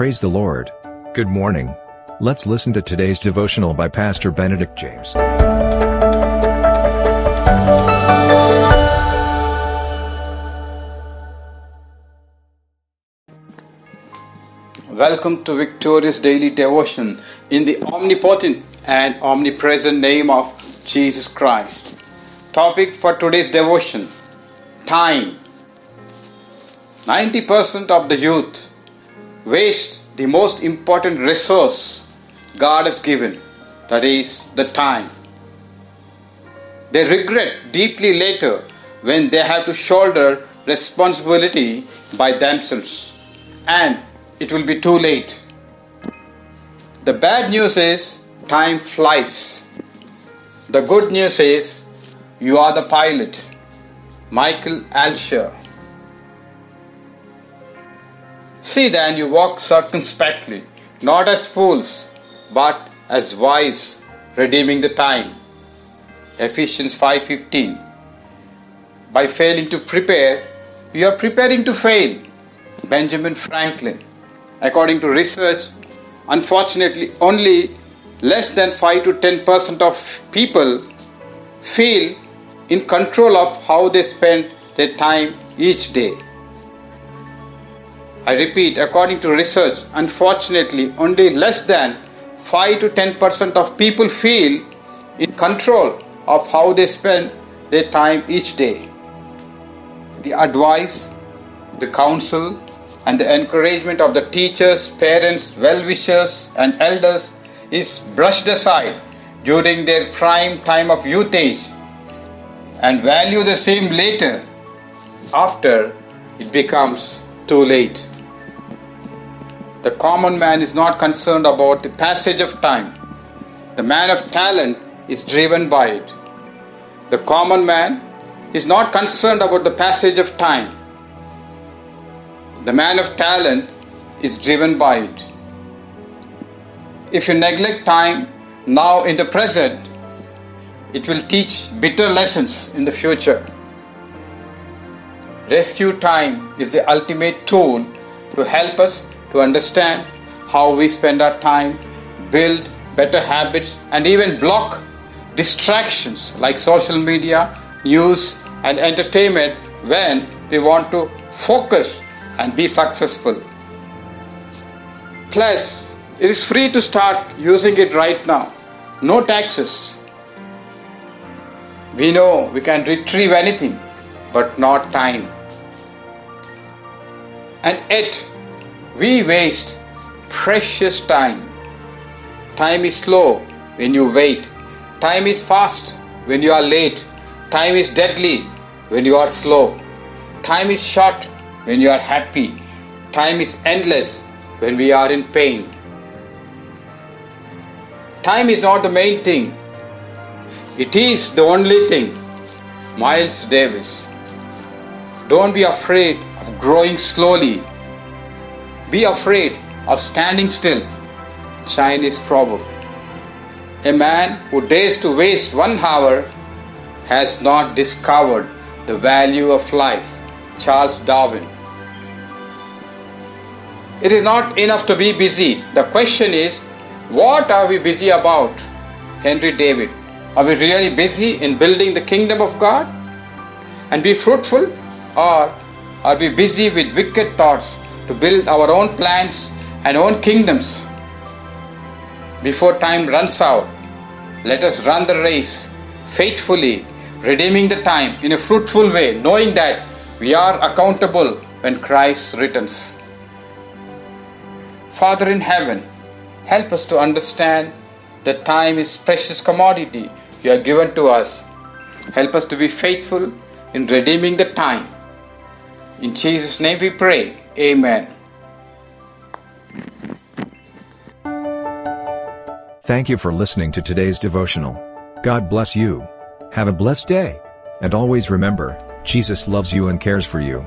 Praise the Lord. Good morning. Let's listen to today's devotional by Pastor Benedict James. Welcome to Victorious Daily Devotion in the omnipotent and omnipresent name of Jesus Christ. Topic for today's devotion Time. 90% of the youth waste the most important resource God has given, that is, the time. They regret deeply later when they have to shoulder responsibility by themselves and it will be too late. The bad news is time flies. The good news is you are the pilot. Michael Alsher. See then you walk circumspectly, not as fools, but as wise, redeeming the time. Ephesians 5:15. By failing to prepare, you are preparing to fail. Benjamin Franklin. According to research, unfortunately, only less than 5 to 10% of people feel in control of how they spend their time each day. I repeat, according to research, unfortunately, only less than 5 to 10% of people feel in control of how they spend their time each day. The advice, the counsel, and the encouragement of the teachers, parents, well wishers, and elders is brushed aside during their prime time of youth age and value the same later after it becomes too late. The common man is not concerned about the passage of time. The man of talent is driven by it. The common man is not concerned about the passage of time. The man of talent is driven by it. If you neglect time now in the present, it will teach bitter lessons in the future. RescueTime is the ultimate tool to help us to understand how we spend our time, build better habits, and even block distractions like social media, news, and entertainment when we want to focus and be successful. Plus, it is free to start using it right now. No taxes. We know we can retrieve anything, but not time. And yet, we waste precious time. Time is slow when you wait. Time is fast when you are late. Time is deadly when you are slow. Time is short when you are happy. Time is endless when we are in pain. Time is not the main thing, it is the only thing. Miles Davis. Don't be afraid of growing slowly. Be afraid of standing still. Chinese proverb. A man who dares to waste one hour has not discovered the value of life. Charles Darwin. It is not enough to be busy. The question is, what are we busy about? Henry David. Are we really busy in building the kingdom of God and be fruitful? Or are we busy with wicked thoughts to build our own plans and own kingdoms? Before time runs out, let us run the race faithfully, redeeming the time in a fruitful way, knowing that we are accountable when Christ returns. Father in heaven, help us to understand that time is precious commodity you have given to us. Help us to be faithful in redeeming the time. In Jesus' name we pray. Amen. Thank you for listening to today's devotional. God bless you. Have a blessed day. And always remember, Jesus loves you and cares for you.